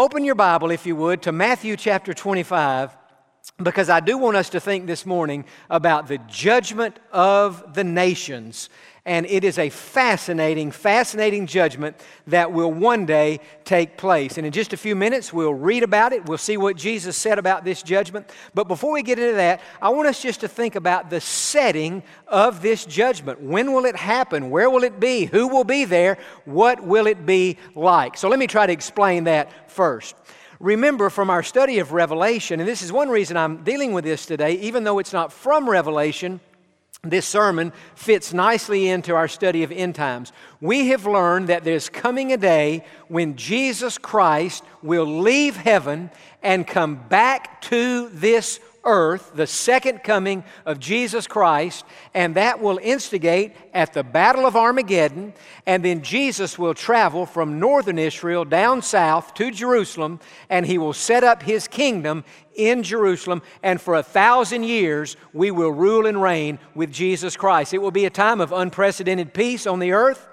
Open your Bible, if you would, to Matthew chapter 25, because I do want us to think this morning about the judgment of the nations and it is a fascinating, fascinating judgment that will one day take place. And in just a few minutes, we'll read about it. We'll see what Jesus said about this judgment. But before we get into that, I want us just to think about the setting of this judgment. When will it happen? Where will it be? Who will be there? What will it be like? So let me try to explain that first. Remember from our study of Revelation, and this is one reason I'm dealing with this today, even though it's not from Revelation this sermon fits nicely into our study of end times. We have learned that there's coming a day when Jesus Christ will leave heaven and come back to this earth, the second coming of Jesus Christ, and that will instigate at the Battle of Armageddon, and then Jesus will travel from northern Israel down south to Jerusalem, and he will set up his kingdom in Jerusalem, and for a thousand years we will rule and reign with Jesus Christ. It will be a time of unprecedented peace on the earth.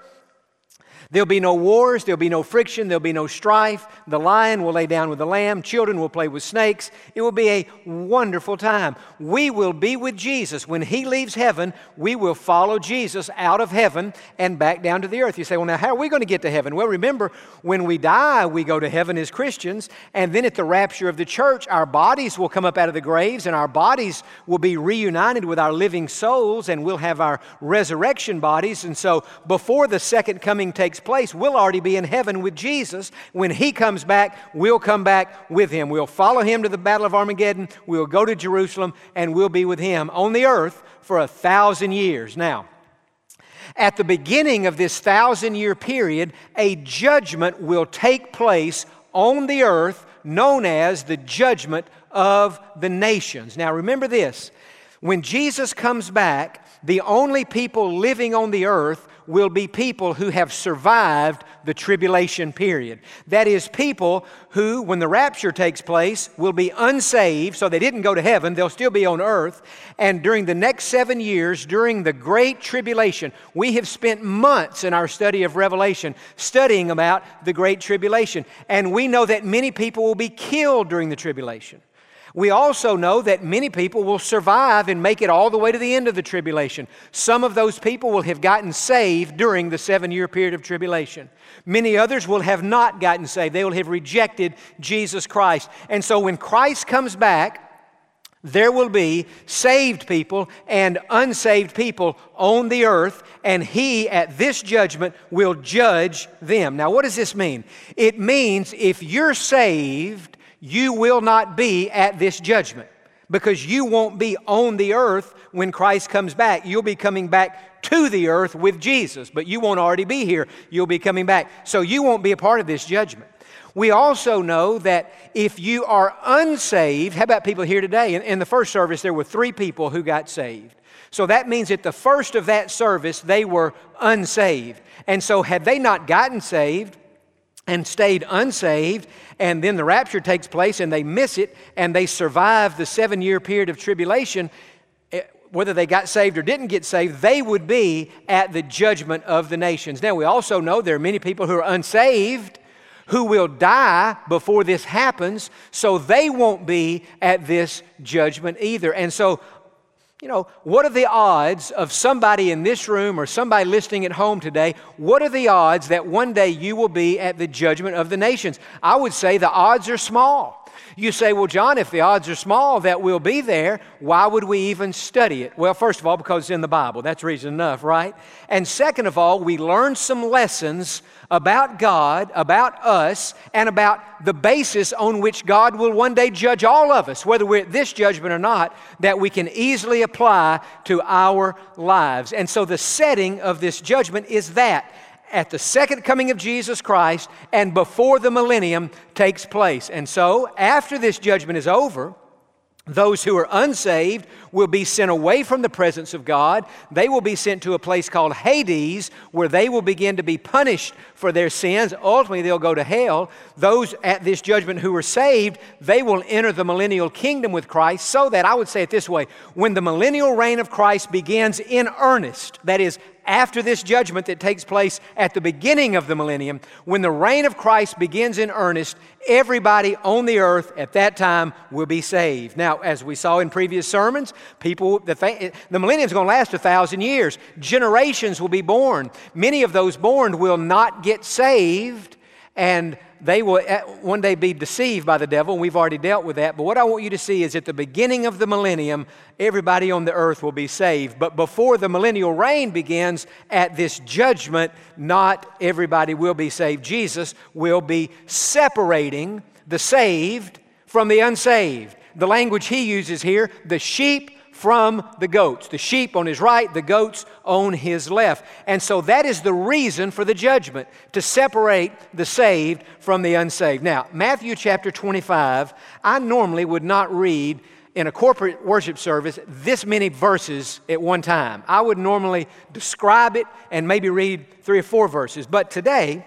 There'll be no wars, there'll be no friction, there'll be no strife. The lion will lay down with the lamb, children will play with snakes. It will be a wonderful time. We will be with Jesus. When he leaves heaven, we will follow Jesus out of heaven and back down to the earth. You say, well, now how are we going to get to heaven? Well, remember, when we die, we go to heaven as Christians, and then at the rapture of the church, our bodies will come up out of the graves, and our bodies will be reunited with our living souls, and we'll have our resurrection bodies. And so, before the second coming takes takes place, we'll already be in heaven with Jesus. When He comes back, we'll come back with Him. We'll follow Him to the Battle of Armageddon, we'll go to Jerusalem, and we'll be with Him on the earth for a thousand years. Now, at the beginning of this thousand year period, a judgment will take place on the earth known as the judgment of the nations. Now, remember this when Jesus comes back, the only people living on the earth will be people who have survived the tribulation period. That is, people who, when the rapture takes place, will be unsaved, so they didn't go to heaven, they'll still be on earth. And during the next seven years, during the Great Tribulation, we have spent months in our study of Revelation studying about the Great Tribulation. And we know that many people will be killed during the tribulation. We also know that many people will survive and make it all the way to the end of the tribulation. Some of those people will have gotten saved during the seven year period of tribulation. Many others will have not gotten saved. They will have rejected Jesus Christ. And so when Christ comes back, there will be saved people and unsaved people on the earth, and He at this judgment will judge them. Now, what does this mean? It means if you're saved, you will not be at this judgment because you won't be on the earth when Christ comes back. You'll be coming back to the earth with Jesus, but you won't already be here. You'll be coming back. So you won't be a part of this judgment. We also know that if you are unsaved, how about people here today? In, in the first service, there were three people who got saved. So that means at the first of that service, they were unsaved. And so, had they not gotten saved, and stayed unsaved, and then the rapture takes place and they miss it and they survive the seven year period of tribulation, eh, whether they got saved or didn't get saved, they would be at the judgment of the nations. Now, we also know there are many people who are unsaved who will die before this happens, so they won't be at this judgment either. And so you know, what are the odds of somebody in this room or somebody listening at home today? What are the odds that one day you will be at the judgment of the nations? I would say the odds are small. You say, well, Jon, if the odds are small that we'll be there, why would we even study it? Well, first of all, because it's in the Bible. That's reason enough, right? And second of all, we learn some lessons about God, about us, and about the basis on which God will one day judge all of us, whether we're at this judgment or not, that we can easily apply to our lives. And so the setting of this judgment is that at the second coming of Jesus Christ and before the millennium takes place. And so, after this judgment is over, those who are unsaved will be sent away from the presence of God. They will be sent to a place called Hades, where they will begin to be punished for their sins. Ultimately, they'll go to hell. Those at this judgment who are saved, they will enter the millennial kingdom with Christ, so that I would say it this way when the millennial reign of Christ begins in earnest, that is, after this judgment that takes place at the beginning of the millennium, when the reign of Christ begins in earnest, everybody on the earth at that time will be saved. Now, as we saw in previous sermons, people, the, the millennium is going to last a thousand years. Generations will be born. Many of those born will not get saved, and they will eh, one day be deceived by the devil, and we've already dealt with that. But what I want you to see is at the beginning of the millennium, everybody on the earth will be saved. But before the millennial reign begins, at this judgment, not everybody will be saved. Jesus will be separating the saved from the unsaved. The language he uses here, the sheep from the goats. The sheep on his right, the goats on his left. And so that is the reason for the judgment, to separate the saved from the unsaved. Now, Matthew chapter 25, I normally would not read in a corporate worship service this many verses at one time. I would normally describe it and maybe read three or four verses. But today,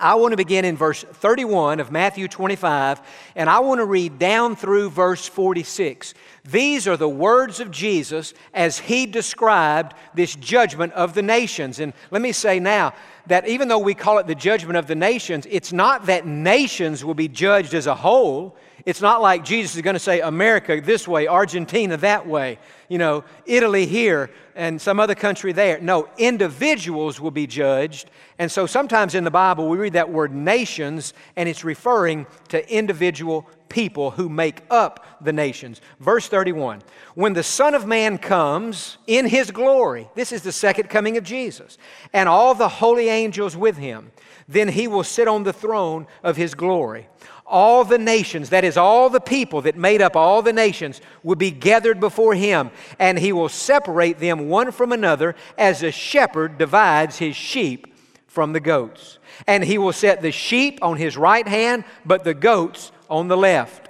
I want to begin in verse 31 of Matthew 25, and I want to read down through verse 46. These are the words of Jesus as he described this judgment of the nations. And let me say now that even though we call it the judgment of the nations, it's not that nations will be judged as a whole. It's not like Jesus is going to say America this way, Argentina that way, you know, Italy here, and some other country there. No, individuals will be judged. And so sometimes in the Bible we read that word nations, and it's referring to individual people who make up the nations. Verse 31 When the Son of Man comes in his glory, this is the second coming of Jesus, and all the holy angels with him, then he will sit on the throne of his glory all the nations, that is, all the people that made up all the nations, will be gathered before him, and he will separate them one from another as a shepherd divides his sheep from the goats. And he will set the sheep on his right hand, but the goats on the left.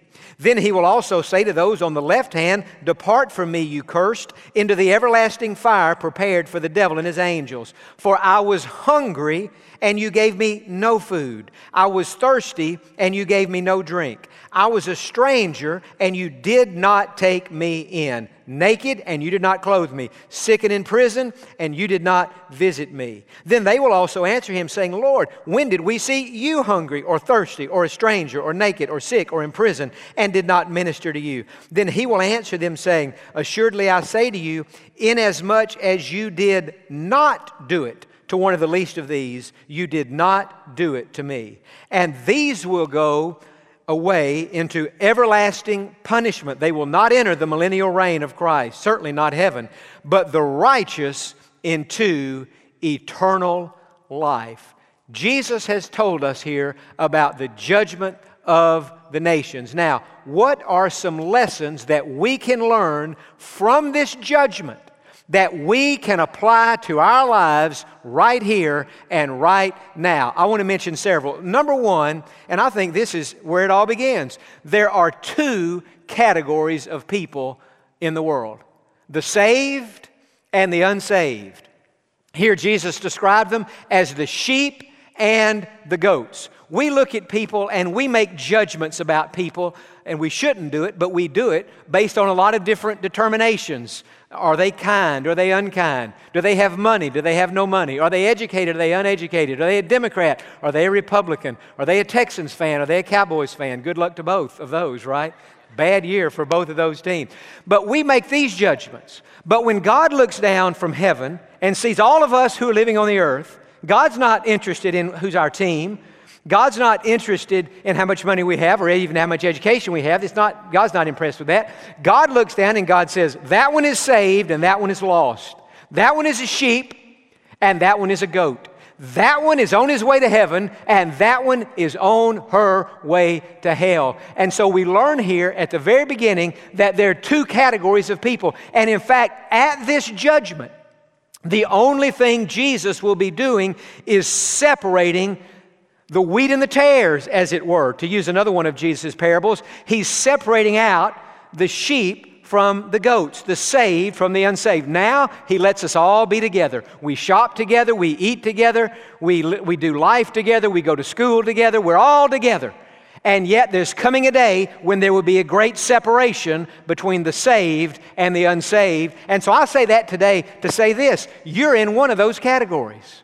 Then he will also say to those on the left hand, Depart from me, you cursed, into the everlasting fire prepared for the devil and his angels. For I was hungry, and you gave me no food. I was thirsty, and you gave me no drink. I was a stranger, and you did not take me in naked, and you did not clothe me, sick and in prison, and you did not visit me. Then they will also answer him, saying, Lord, when did we see you hungry, or thirsty, or a stranger, or naked, or sick, or in prison, and did not minister to you? Then he will answer them, saying, Assuredly I say to you, inasmuch as you did not do it, to one of the least of these, you did not do it to me. And these will go away into everlasting punishment. They will not enter the millennial reign of Christ, certainly not heaven, but the righteous into eternal life. Jesus has told us here about the judgment of the nations. Now, what are some lessons that we can learn from this judgment that we can apply to our lives right here and right now. I want to mention several. Number one, and I think this is where it all begins there are two categories of people in the world the saved and the unsaved. Here, Jesus described them as the sheep and the goats. We look at people and we make judgments about people, and we shouldn't do it, but we do it based on a lot of different determinations. Are they kind? Are they unkind? Do they have money? Do they have no money? Are they educated? Are they uneducated? Are they a Democrat? Are they a Republican? Are they a Texans fan? Are they a Cowboys fan? Good luck to both of those, right? Bad year for both of those teams. But we make these judgments. But when God looks down from heaven and sees all of us who are living on the earth, God's not interested in who's our team. God's not interested in how much money we have or even how much education we have. It's not, God's not impressed with that. God looks down and God says, That one is saved and that one is lost. That one is a sheep, and that one is a goat. That one is on his way to heaven, and that one is on her way to hell. And so we learn here at the very beginning that there are two categories of people. And in fact, at this judgment, the only thing Jesus will be doing is separating the wheat and the tares, as it were. To use another one of Jesus' parables, he's separating out the sheep from the goats, the saved from the unsaved. Now he lets us all be together. We shop together, we eat together, we, we do life together, we go to school together, we're all together. And yet there's coming a day when there will be a great separation between the saved and the unsaved. And so I say that today to say this you're in one of those categories.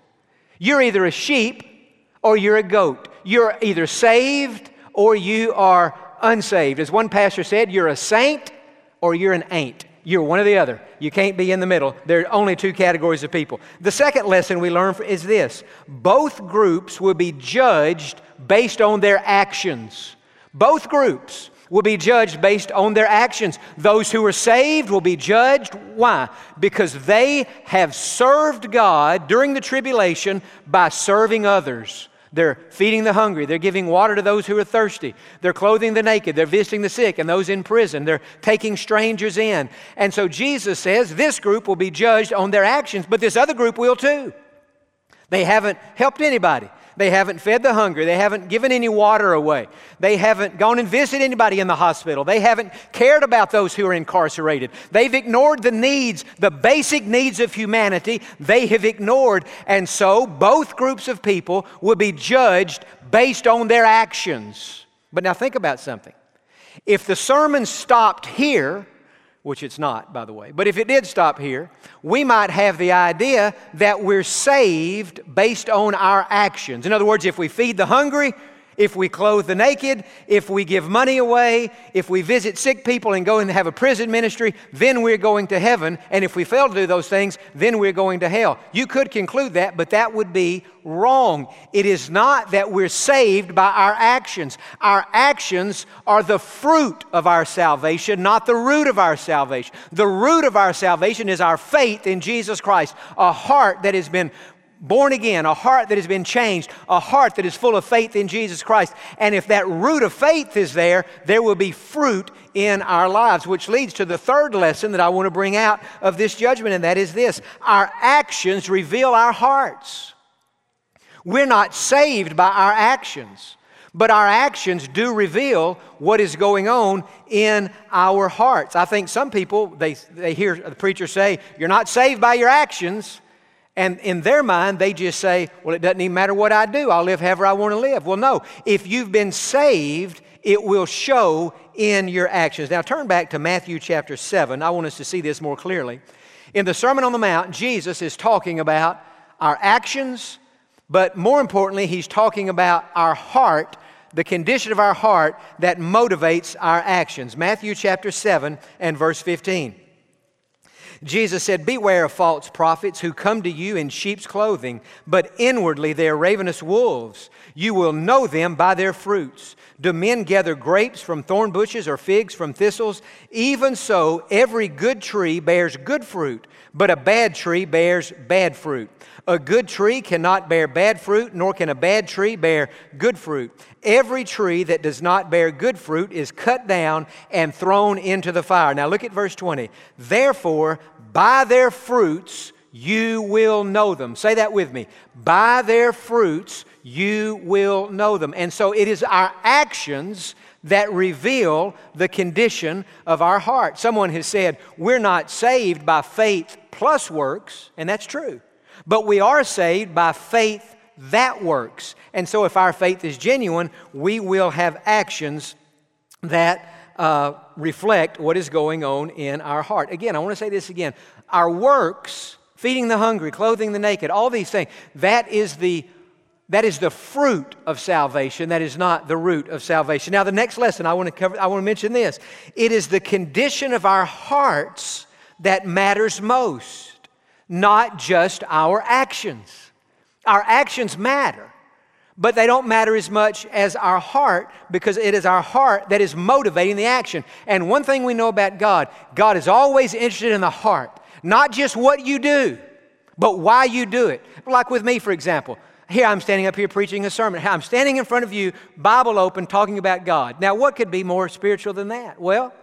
You're either a sheep or you're a goat. You're either saved or you are unsaved. As one pastor said, you're a saint or you're an ain't. You're one or the other. You can't be in the middle. There are only two categories of people. The second lesson we learn is this both groups will be judged based on their actions. Both groups will be judged based on their actions. Those who are saved will be judged. Why? Because they have served God during the tribulation by serving others. They're feeding the hungry. They're giving water to those who are thirsty. They're clothing the naked. They're visiting the sick and those in prison. They're taking strangers in. And so Jesus says this group will be judged on their actions, but this other group will too. They haven't helped anybody. They haven't fed the hungry. They haven't given any water away. They haven't gone and visited anybody in the hospital. They haven't cared about those who are incarcerated. They've ignored the needs, the basic needs of humanity. They have ignored. And so both groups of people will be judged based on their actions. But now think about something. If the sermon stopped here, which it's not, by the way. But if it did stop here, we might have the idea that we're saved based on our actions. In other words, if we feed the hungry, if we clothe the naked, if we give money away, if we visit sick people and go and have a prison ministry, then we're going to heaven. And if we fail to do those things, then we're going to hell. You could conclude that, but that would be wrong. It is not that we're saved by our actions. Our actions are the fruit of our salvation, not the root of our salvation. The root of our salvation is our faith in Jesus Christ, a heart that has been born again, a heart that has been changed, a heart that is full of faith in Jesus Christ. And if that root of faith is there, there will be fruit in our lives, which leads to the third lesson that I want to bring out of this judgment, and that is this our actions reveal our hearts. We're not saved by our actions. But our actions do reveal what is going on in our hearts. I think some people, they, they hear the preacher say, You're not saved by your actions. And in their mind, they just say, well, it doesn't even matter what I do. I'll live however I want to live. Well, no. If you've been saved, it will show in your actions. Now, turn back to Matthew chapter 7. I want us to see this more clearly. In the Sermon on the Mount, Jesus is talking about our actions, but more importantly, he's talking about our heart, the condition of our heart that motivates our actions. Matthew chapter 7 and verse 15. Jesus said, Beware of false prophets who come to you in sheep's clothing, but inwardly they are ravenous wolves. You will know them by their fruits. Do men gather grapes from thorn bushes or figs from thistles? Even so, every good tree bears good fruit, but a bad tree bears bad fruit. A good tree cannot bear bad fruit, nor can a bad tree bear good fruit. Every tree that does not bear good fruit is cut down and thrown into the fire. Now look at verse 20. Therefore, by their fruits you will know them. Say that with me. By their fruits you will know them. And so it is our actions that reveal the condition of our heart. Someone has said, We're not saved by faith plus works, and that's true. But we are saved by faith that works. And so if our faith is genuine, we will have actions that uh, reflect what is going on in our heart. Again, I want to say this again. Our works, feeding the hungry, clothing the naked, all these things, that is the that is the fruit of salvation. That is not the root of salvation. Now, the next lesson I want to cover, I want to mention this. It is the condition of our hearts that matters most, not just our actions. Our actions matter, but they don't matter as much as our heart because it is our heart that is motivating the action. And one thing we know about God God is always interested in the heart. Not just what you do, but why you do it. Like with me, for example. Here I'm standing up here preaching a sermon. I'm standing in front of you, Bible open, talking about God. Now, what could be more spiritual than that? Well,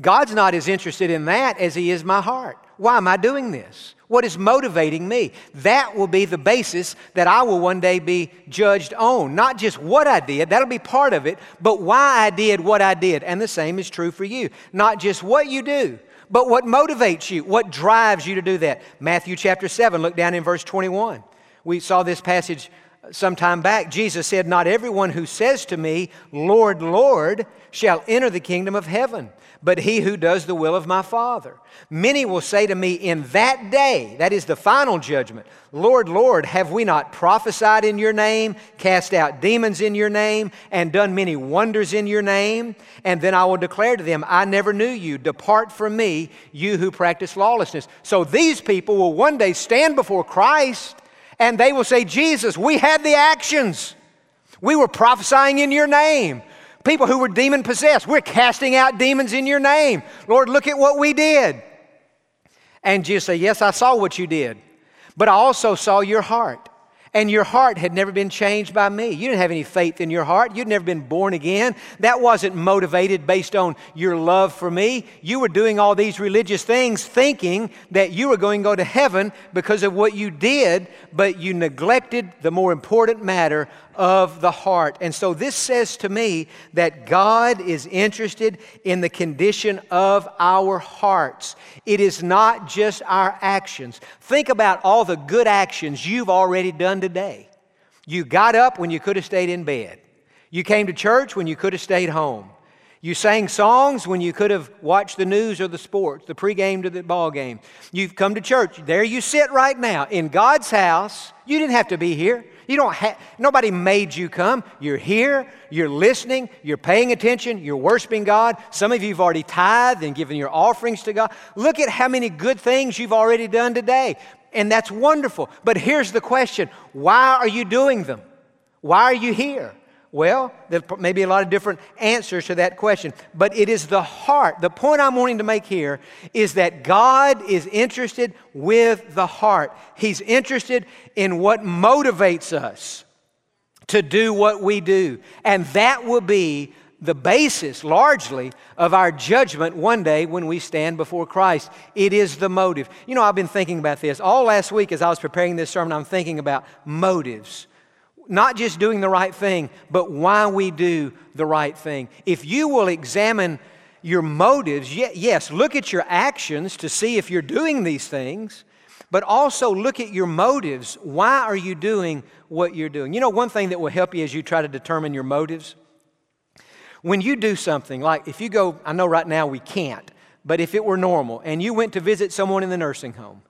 God's not as interested in that as He is my heart. Why am I doing this? What is motivating me? That will be the basis that I will one day be judged on. Not just what I did, that'll be part of it, but why I did what I did. And the same is true for you. Not just what you do, but what motivates you, what drives you to do that. Matthew chapter 7, look down in verse 21. We saw this passage some time back. Jesus said, Not everyone who says to me, Lord, Lord, shall enter the kingdom of heaven but he who does the will of my Father. Many will say to me in that day, that is the final judgment, Lord, Lord, have we not prophesied in your name, cast out demons in your name, and done many wonders in your name? And then I will declare to them, I never knew you. Depart from me, you who practice lawlessness. So these people will one day stand before Christ and they will say, Jesus, we had the actions. We were prophesying in your name people who were demon possessed. We're casting out demons in your name. Lord, look at what we did. And Jesus say, Yes, I saw what you did, but I also saw your heart and your heart had never been changed by me. You didn't have any faith in your heart. You'd never been born again. That wasn't motivated based on your love for me. You were doing all these religious things thinking that you were going to go to heaven because of what you did, but you neglected the more important matter of the heart. And so this says to me that God is interested in the condition of our hearts. It is not just our actions. Think about all the good actions you've already done today. You got up when you could have stayed in bed. You came to church when you could have stayed home. You sang songs when you could have watched the news or the sports, the pregame to the ball game. You've come to church. There you sit right now in God's house. You didn't have to be here. You don't nobody made you come. You're here, you're listening, you're paying attention, you're worshiping God. Some of you have already tithed and given your offerings to God. Look at how many good things you've already done today. And that's wonderful. But here's the question why are you doing them? Why are you here? Well, there may be a lot of different answers to that question, but it is the heart. The point I'm wanting to make here is that God is interested with the heart. He's interested in what motivates us to do what we do. And that will be the basis, largely, of our judgment one day when we stand before Christ. It is the motive. You know, I've been thinking about this. All last week as I was preparing this sermon, I'm thinking about motives not just doing the right thing, but why we do the right thing. If you will examine your motives, yes, look at your actions to see if you're doing these things, but also look at your motives. Why are you doing what you're doing? You know, one thing that will help you as you try to determine your motives? When you do something, like if you go, I know right now we can't, but if it were normal and you went to visit someone in the nursing home,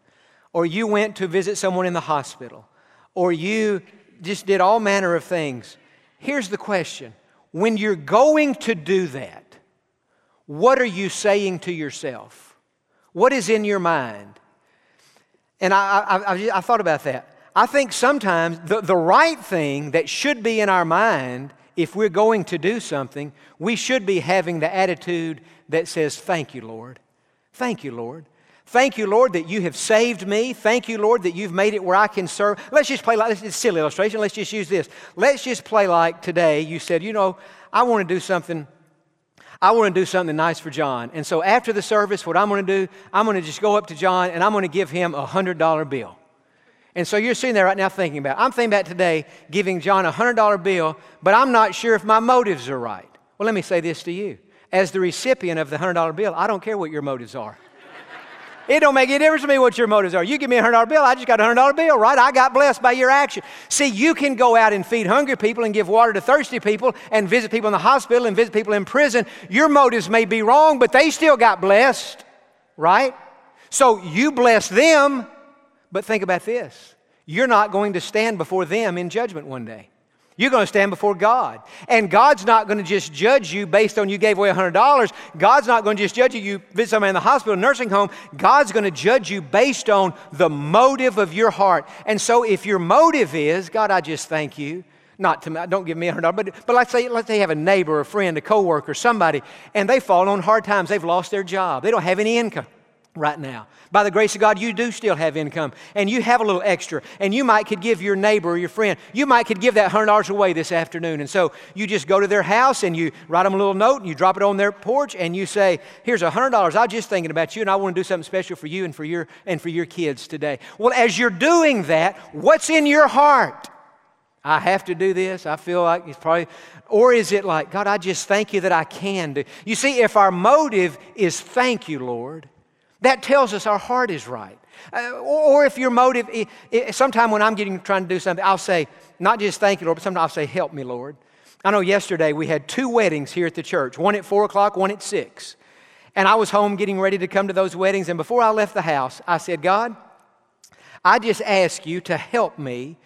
or you went to visit someone in the hospital, or you just did all manner of things. Here's the question when you're going to do that, what are you saying to yourself? What is in your mind? And I, I, I, I thought about that. I think sometimes the, the right thing that should be in our mind if we're going to do something, we should be having the attitude that says, Thank you, Lord. Thank you, Lord. Thank you, Lord, that you have saved me. Thank you, Lord, that you've made it where I can serve. Let's just play like this. It's a silly illustration. Let's just use this. Let's just play like today you said, you know, I want to do something. I want to do something nice for Jon. And so after the service, what I'm going to do, I'm going to just go up to Jon and I'm going to give him a $100 bill. And so you're sitting there right now thinking about, I'm thinking about today giving Jon a $100 bill, but I'm not sure if my motives are right. Well, let me say this to you. As the recipient of the $100 bill, I don't care what your motives are. It don't make any difference to me what your motives are. You give me a $100 bill, I just got a $100 bill, right? I got blessed by your action. See, you can go out and feed hungry people and give water to thirsty people and visit people in the hospital and visit people in prison. Your motives may be wrong, but they still got blessed, right? So you bless them, but think about this. You're not going to stand before them in judgment one day. You're going to stand before God. And God's not going to just judge you based on you gave away $100. God's not going to just judge you, you visit somebody in the hospital, nursing home. God's going to judge you based on the motive of your heart. And so if your motive is, God, I just thank you, not to don't give me a hundred but, but let's say let's say you have a neighbor, a friend, a coworker, somebody, and they fall on hard times. They've lost their job. They don't have any income. Right now. By the grace of God, you do still have income and you have a little extra. And you might could give your neighbor or your friend, you might could give that $100 away this afternoon. And so you just go to their house and you write them a little note and you drop it on their porch and you say, Here's a $100. I was just thinking about you and I want to do something special for you and for your, and for your kids today. Well, as you're doing that, what's in your heart? I have to do this. I feel like it's probably, or is it like, God, I just thank you that I can do? You see, if our motive is thank you, Lord, that tells us our heart is right. Uh, or, if your motive, sometime when I'm getting trying to do something, I'll say, not just thank you, Lord, but sometimes I'll say, help me, Lord. I know yesterday we had two weddings here at the church, one at four o'clock, one at six. And I was home getting ready to come to those weddings. And before I left the house, I said, God, I just ask you to help me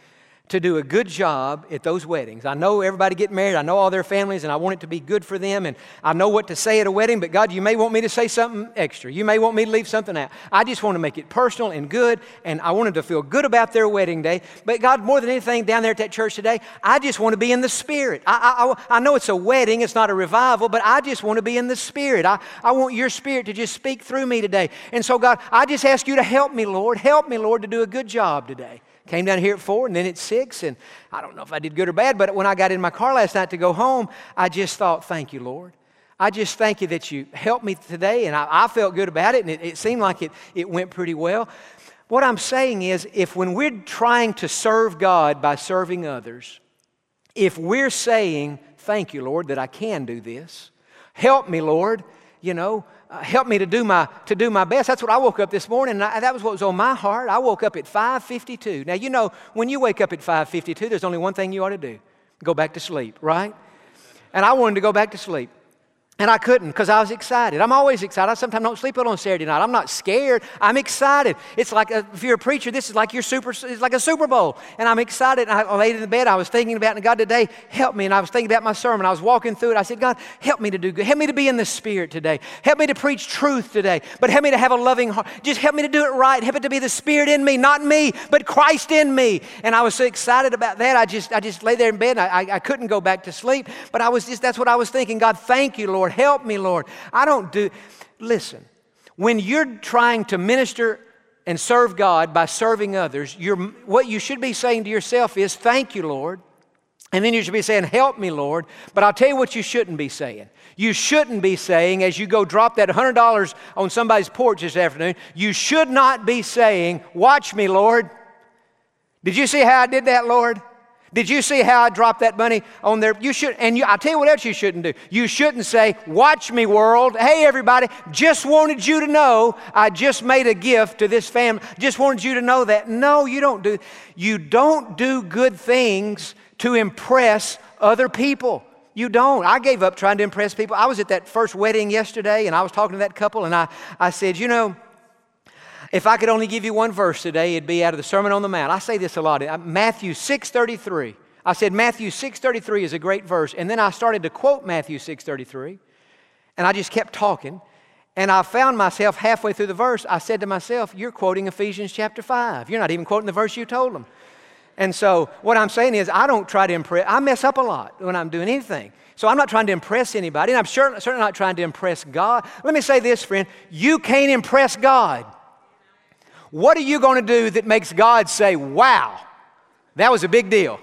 to do a good job at those weddings. I know everybody getting married, I know all their families, and I want it to be good for them, and I know what to say at a wedding, but God, you may want me to say something extra. You may want me to leave something out. I just want to make it personal and good, and I wanted to feel good about their wedding day. But God, more than anything down there at that church today, I just want to be in the Spirit. I, I, I know it's a wedding, it's not a revival, but I just want to be in the Spirit. I, I want your Spirit to just speak through me today. And so, God, I just ask you to help me, Lord. Help me, Lord, to do a good job today. Came down here at four and then at six, and I don't know if I did good or bad, but when I got in my car last night to go home, I just thought, thank you, Lord. I just thank you that you helped me today, and I, I felt good about it, and it, it seemed like it, it went pretty well. What I'm saying is, if when we're trying to serve God by serving others, if we're saying, Thank you, Lord, that I can do this, help me, Lord, you know, uh, help me to do my to do my best. That's what I woke up this morning, and I, that was what was on my heart. I woke up at 5:52. Now you know when you wake up at 5:52, there's only one thing you ought to do: go back to sleep, right? And I wanted to go back to sleep. And I couldn't because I was excited. I'm always excited. I sometimes don't sleep well on Saturday night. I'm not scared. I'm excited. It's like a, if you're a preacher, this is like your super. It's like a Super Bowl, and I'm excited. And I laid in the bed. I was thinking about, God today help me. And I was thinking about my sermon. I was walking through it. I said, God, help me to do good. Help me to be in the Spirit today. Help me to preach truth today. But help me to have a loving heart. Just help me to do it right. Help it to be the Spirit in me, not me, but Christ in me. And I was so excited about that. I just, I just lay there in bed. I, I, I couldn't go back to sleep. But I was just. That's what I was thinking. God, thank you, Lord. Help me, Lord. I don't do, listen, when you're trying to minister and serve God by serving others, you're, what you should be saying to yourself is, Thank you, Lord. And then you should be saying, Help me, Lord. But I'll tell you what you shouldn't be saying. You shouldn't be saying, as you go drop that $100 on somebody's porch this afternoon, you should not be saying, Watch me, Lord. Did you see how I did that, Lord? Did you see how I dropped that money on there? You should, and you, I'll tell you what else you shouldn't do. You shouldn't say, Watch me, world. Hey, everybody, just wanted you to know I just made a gift to this family. Just wanted you to know that. No, you don't do. You don't do good things to impress other people. You don't. I gave up trying to impress people. I was at that first wedding yesterday and I was talking to that couple and I, I said, You know, if I could only give you one verse today, it'd be out of the Sermon on the Mount. I say this a lot. Uh, Matthew 6:33. I said Matthew 6:33 is a great verse, and then I started to quote Matthew 6:33, and I just kept talking, and I found myself halfway through the verse. I said to myself, "You're quoting Ephesians chapter 5. You're not even quoting the verse you told them." And so what I'm saying is, I don't try to impress. I mess up a lot when I'm doing anything. So I'm not trying to impress anybody, and I'm sure, certainly not trying to impress God. Let me say this, friend: you can't impress God. What are you going to do that makes God say, wow, that was a big deal?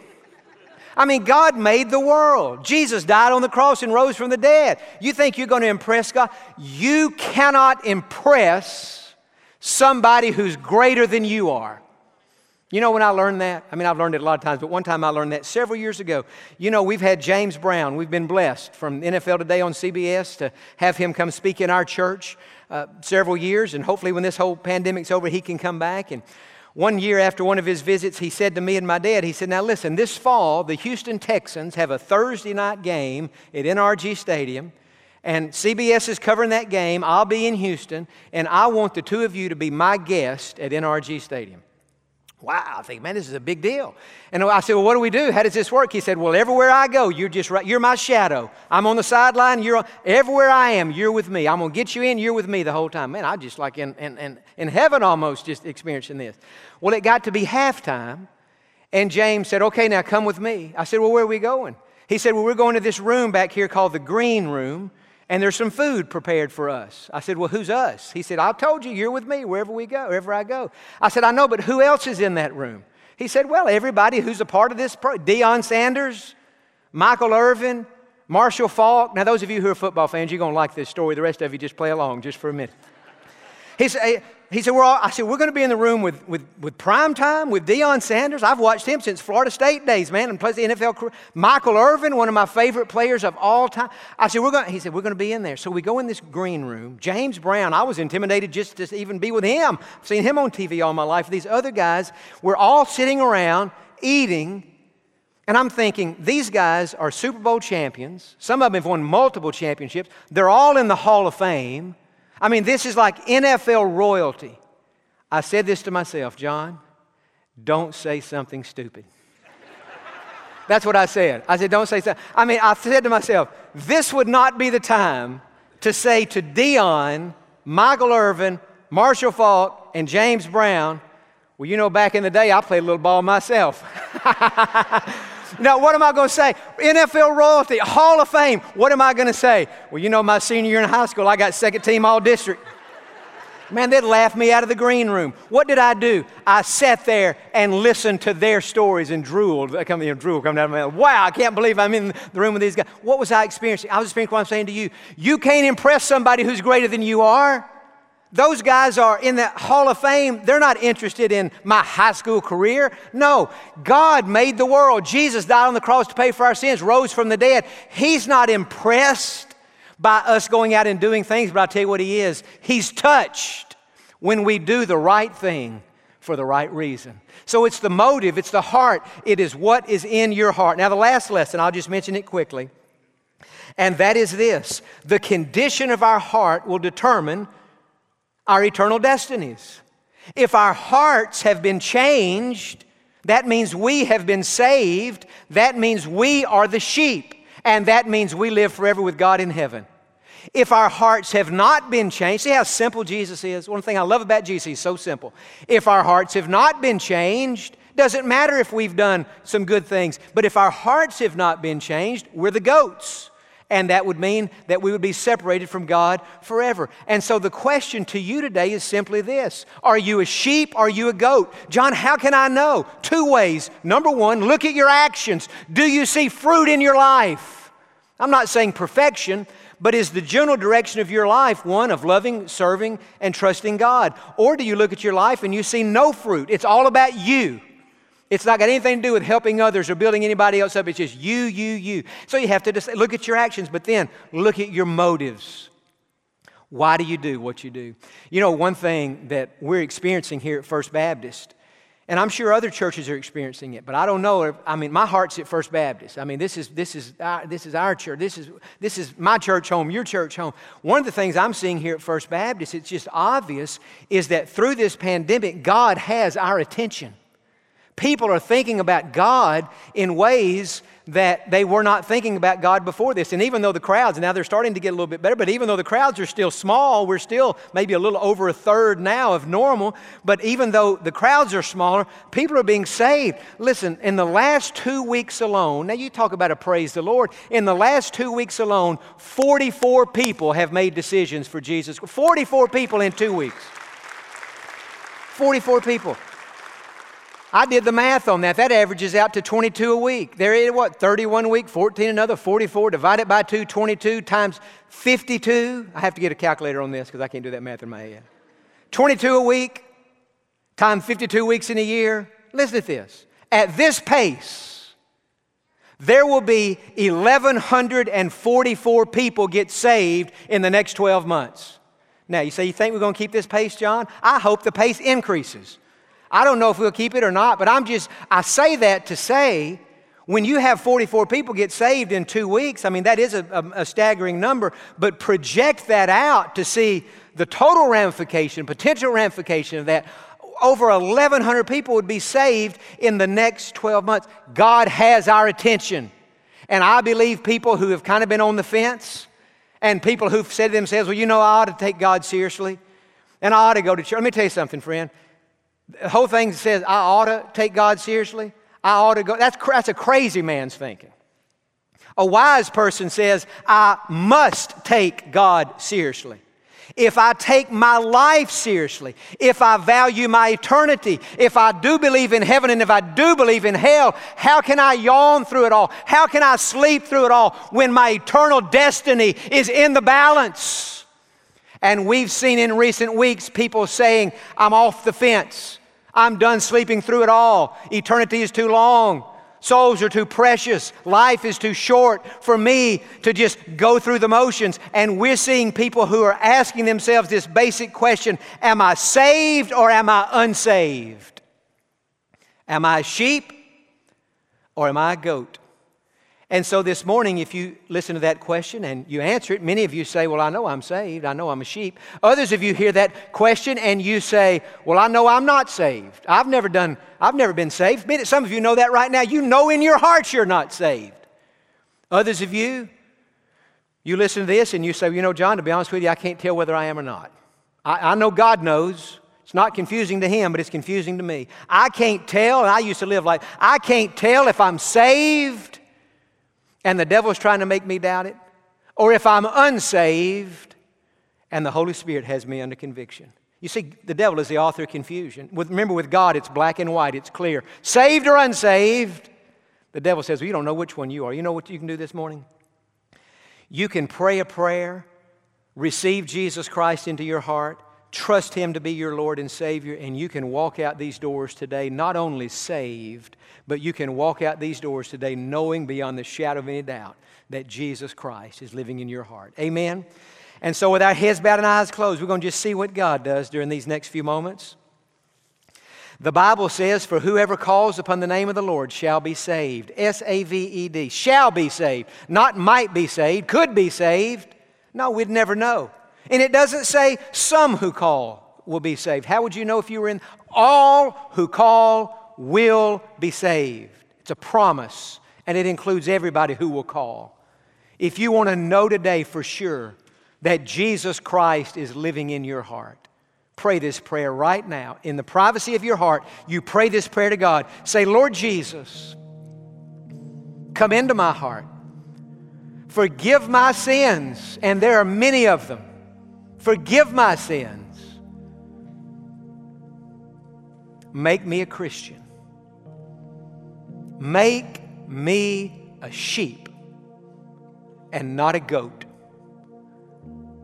I mean, God made the world. Jesus died on the cross and rose from the dead. You think you're going to impress God? You cannot impress somebody who's greater than you are. You know when I learned that? I mean, I've learned it a lot of times, but one time I learned that several years ago. You know, we've had James Brown. We've been blessed from NFL Today on CBS to have him come speak in our church uh, several years, and hopefully, when this whole pandemic's over, he can come back. And one year after one of his visits, he said to me and my dad, he said, Now listen, this fall, the Houston Texans have a Thursday night game at NRG Stadium, and CBS is covering that game. I'll be in Houston, and I want the two of you to be my guest at NRG Stadium. Wow, I think, man, this is a big deal. And I said, Well, what do we do? How does this work? He said, Well, everywhere I go, you're just right. You're my shadow. I'm on the sideline. You're on, everywhere I am, you're with me. I'm going to get you in, you're with me the whole time. Man, I just like in, in, in, in heaven almost just experiencing this. Well, it got to be halftime, and James said, Okay, now come with me. I said, Well, where are we going? He said, Well, we're going to this room back here called the green room. And there's some food prepared for us. I said, Well, who's us? He said, I told you, you're with me wherever we go, wherever I go. I said, I know, but who else is in that room? He said, Well, everybody who's a part of this program. Deion Sanders, Michael Irvin, Marshall Faulk. Now, those of you who are football fans, you're going to like this story. The rest of you just play along just for a minute. He said, he said, we're all, I said, we're going to be in the room with, with, with prime time, with Deion Sanders. I've watched him since Florida State days, man, and plays the NFL. Michael Irvin, one of my favorite players of all time. I said, we're going, he said, we're going to be in there. So we go in this green room. James Brown, I was intimidated just to even be with him. I've seen him on TV all my life. These other guys, we're all sitting around eating. And I'm thinking, these guys are Super Bowl champions. Some of them have won multiple championships. They're all in the Hall of Fame. I mean, this is like NFL royalty. I said this to myself, Jon, don't say something stupid. That's what I said. I said, don't say something. I mean, I said to myself, this would not be the time to say to Deion, Michael Irvin, Marshall Faulk, and James Brown, well, you know, back in the day, I played a little ball myself. now, what am I going to say? NFL royalty, Hall of Fame. What am I going to say? Well, you know, my senior year in high school, I got second team all district. Man, they'd laugh me out of the green room. What did I do? I sat there and listened to their stories and drooled. I come, you know, drool coming out of my mouth. Wow, I can't believe I'm in the room with these guys. What was I experiencing? I was experiencing what I'm saying to you. You can't impress somebody who's greater than you are. Those guys are in the Hall of Fame. They're not interested in my high school career. No, God made the world. Jesus died on the cross to pay for our sins, rose from the dead. He's not impressed by us going out and doing things, but I'll tell you what He is. He's touched when we do the right thing for the right reason. So it's the motive, it's the heart, it is what is in your heart. Now, the last lesson, I'll just mention it quickly, and that is this the condition of our heart will determine our eternal destinies. If our hearts have been changed, that means we have been saved. That means we are the sheep. And that means we live forever with God in heaven. If our hearts have not been changed, see how simple Jesus is? One thing I love about Jesus, he's so simple. If our hearts have not been changed, doesn't matter if we've done some good things, but if our hearts have not been changed, we're the goats. And that would mean that we would be separated from God forever. And so the question to you today is simply this Are you a sheep? Are you a goat? Jon, how can I know? Two ways. Number one, look at your actions. Do you see fruit in your life? I'm not saying perfection, but is the general direction of your life one of loving, serving, and trusting God? Or do you look at your life and you see no fruit? It's all about you. It's not got anything to do with helping others or building anybody else up. It's just you, you, you. So you have to just look at your actions, but then look at your motives. Why do you do what you do? You know, one thing that we're experiencing here at First Baptist and I'm sure other churches are experiencing it, but I don't know. If, I mean, my heart's at First Baptist. I mean, this is, this, is our, this is our church. This is, this is my church home, your church home. One of the things I'm seeing here at First Baptist, it's just obvious, is that through this pandemic, God has our attention. People are thinking about God in ways that they were not thinking about God before this. And even though the crowds, now they're starting to get a little bit better, but even though the crowds are still small, we're still maybe a little over a third now of normal. But even though the crowds are smaller, people are being saved. Listen, in the last two weeks alone, now you talk about a praise the Lord. In the last two weeks alone, 44 people have made decisions for Jesus. 44 people in two weeks. 44 people. I did the math on that. That averages out to 22 a week. There is what? 31 a week, 14 another, 44. Divide it by 2, 22 times 52. I have to get a calculator on this because I can't do that math in my head. 22 a week times 52 weeks in a year. Listen to this. At this pace, there will be 1,144 people get saved in the next 12 months. Now, you say, you think we're going to keep this pace, Jon? I hope the pace increases. I don't know if we'll keep it or not, but I'm just, I say that to say when you have 44 people get saved in two weeks, I mean, that is a, a, a, staggering number, but project that out to see the total ramification, potential ramification of that. Over 1,100 people would be saved in the next 12 months. God has our attention. And I believe people who have kind of been on the fence and people who've said to themselves, well, you know, I ought to take God seriously and I ought to go to church. Let me tell you something, friend. The whole thing says, I ought to take God seriously. I ought to go. That's, that's a crazy man's thinking. A wise person says, I must take God seriously. If I take my life seriously, if I value my eternity, if I do believe in heaven and if I do believe in hell, how can I yawn through it all? How can I sleep through it all when my eternal destiny is in the balance? And we've seen in recent weeks people saying, I'm off the fence. I'm done sleeping through it all. Eternity is too long. Souls are too precious. Life is too short for me to just go through the motions. And we're seeing people who are asking themselves this basic question Am I saved or am I unsaved? Am I a sheep or am I a goat? And so this morning, if you listen to that question and you answer it, many of you say, Well, I know I'm saved. I know I'm a sheep. Others of you hear that question and you say, Well, I know I'm not saved. I've never done, I've never been saved. Some of you know that right now. You know in your heart you're not saved. Others of you, you listen to this and you say, well, You know, Jon, to be honest with you, I can't tell whether I am or not. I, I know God knows. It's not confusing to him, but it's confusing to me. I can't tell, and I used to live like, I can't tell if I'm saved and the devil's trying to make me doubt it, or if I'm unsaved and the Holy Spirit has me under conviction. You see, the devil is the author of confusion. With, remember, with God, it's black and white, it's clear. Saved or unsaved, the devil says, Well, you don't know which one you are. You know what you can do this morning? You can pray a prayer, receive Jesus Christ into your heart, trust Him to be your Lord and Savior, and you can walk out these doors today not only saved, but you can walk out these doors today knowing beyond the shadow of any doubt that Jesus Christ is living in your heart. Amen? And so, with our heads bowed and eyes closed, we're going to just see what God does during these next few moments. The Bible says, For whoever calls upon the name of the Lord shall be saved. S A V E D. Shall be saved. Not might be saved, could be saved. No, we'd never know. And it doesn't say some who call will be saved. How would you know if you were in? All who call will be saved. It's a promise, and it includes everybody who will call. If you want to know today for sure that Jesus Christ is living in your heart, pray this prayer right now. In the privacy of your heart, you pray this prayer to God. Say, Lord Jesus, come into my heart. Forgive my sins, and there are many of them. Forgive my sins. Make me a Christian. Make me a sheep and not a goat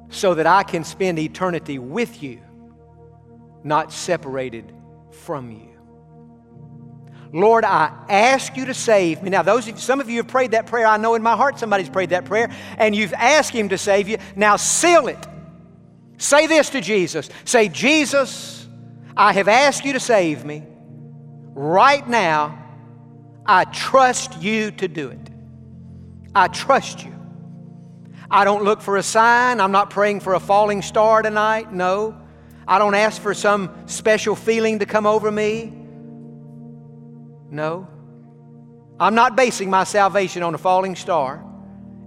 so that I can spend eternity with you, not separated from you. Lord, I ask you to save me. Now, those of, some of you have prayed that prayer. I know in my heart somebody's prayed that prayer, and you've asked Him to save you. Now, seal it Say this to Jesus. Say, Jesus, I have asked you to save me. Right now, I trust you to do it. I trust you. I don't look for a sign. I'm not praying for a falling star tonight. No. I don't ask for some special feeling to come over me. No. I'm not basing my salvation on a falling star.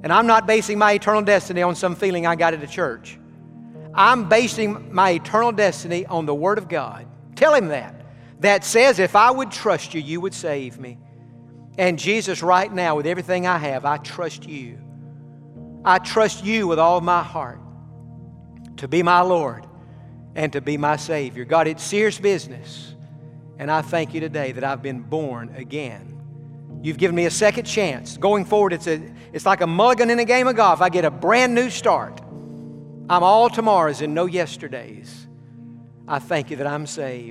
And I'm not basing my eternal destiny on some feeling I got at a church. I'm basing my eternal destiny on the Word of God. Tell him that. That says, if I would trust you, you would save me. And Jesus, right now, with everything I have, I trust you. I trust you with all my heart to be my Lord and to be my Savior. God, it's serious business. And I thank you today that I've been born again. You've given me a second chance. Going forward, it's, a, it's like a mulligan in a game of golf. I get a brand new start. I'm all tomorrows and no yesterdays. I thank you that I'm saved.